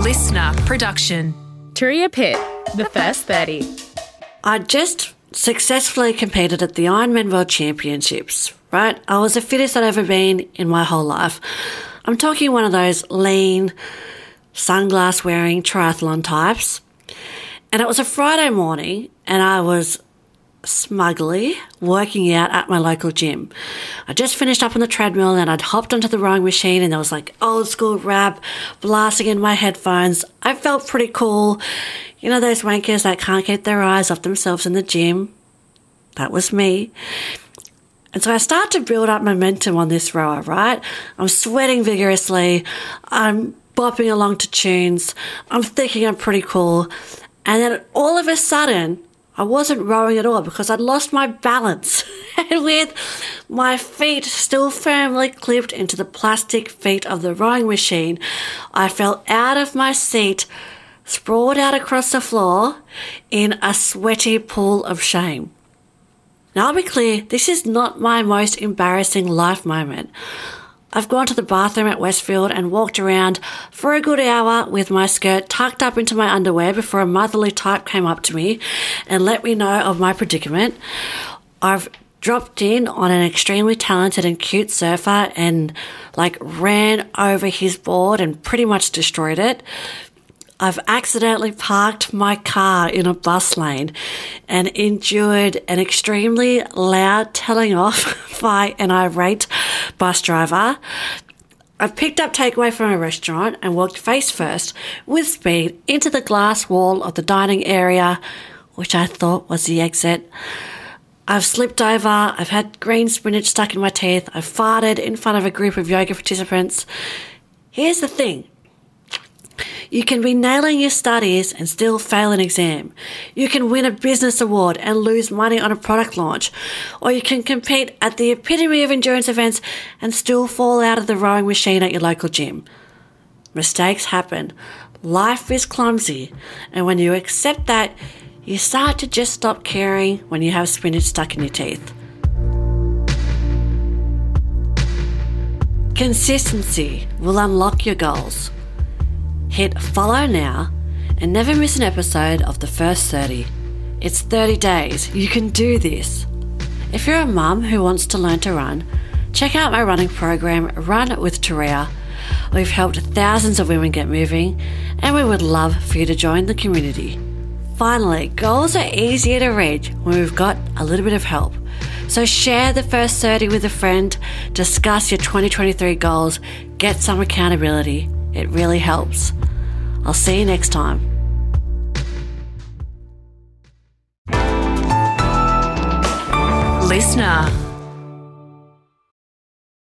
LiSTNR production. Turia Pitt, the first 30. I just successfully competed at the Ironman World Championships, right? I was the fittest I'd ever been in my whole life. I'm talking one of those lean, sunglass wearing triathlon types. And it was a Friday morning, and I was smugly working out at my local gym. I just finished up on the treadmill and I'd hopped onto the rowing machine and there was like old school rap blasting in my headphones. I felt pretty cool. You know, those wankers that can't keep their eyes off themselves in the gym? That was me. And so I start to build up momentum on this rower, right? I'm sweating vigorously. I'm bopping along to tunes. I'm thinking I'm pretty cool. And then all of a sudden, I wasn't rowing at all because I'd lost my balance. and with my feet still firmly clipped into the plastic feet of the rowing machine, I fell out of my seat, sprawled out across the floor in a sweaty pool of shame. Now, I'll be clear, this is not my most embarrassing life moment. I've gone to the bathroom at Westfield and walked around for a good hour with my skirt tucked up into my underwear before a motherly type came up to me and let me know of my predicament. I've dropped in on an extremely talented and cute surfer and like ran over his board and pretty much destroyed it. I've accidentally parked my car in a bus lane and endured an extremely loud telling off by an irate bus driver. I've picked up takeaway from a restaurant and walked face first with speed into the glass wall of the dining area, which I thought was the exit. I've slipped over, I've had green spinach stuck in my teeth, I've farted in front of a group of yoga participants. Here's the thing you can be nailing your studies and still fail an exam. You can win a business award and lose money on a product launch. Or you can compete at the epitome of endurance events and still fall out of the rowing machine at your local gym. Mistakes happen. Life is clumsy. And when you accept that, you start to just stop caring when you have spinach stuck in your teeth. Consistency will unlock your goals. Hit follow now and never miss an episode of the first 30. It's 30 days. You can do this. If you're a mum who wants to learn to run, check out my running program, Run with Turia. We've helped thousands of women get moving, and we would love for you to join the community. Finally, goals are easier to reach when we've got a little bit of help. So share the first 30 with a friend, discuss your 2023 goals, get some accountability. It really helps. I'll see you next time. LiSTNR.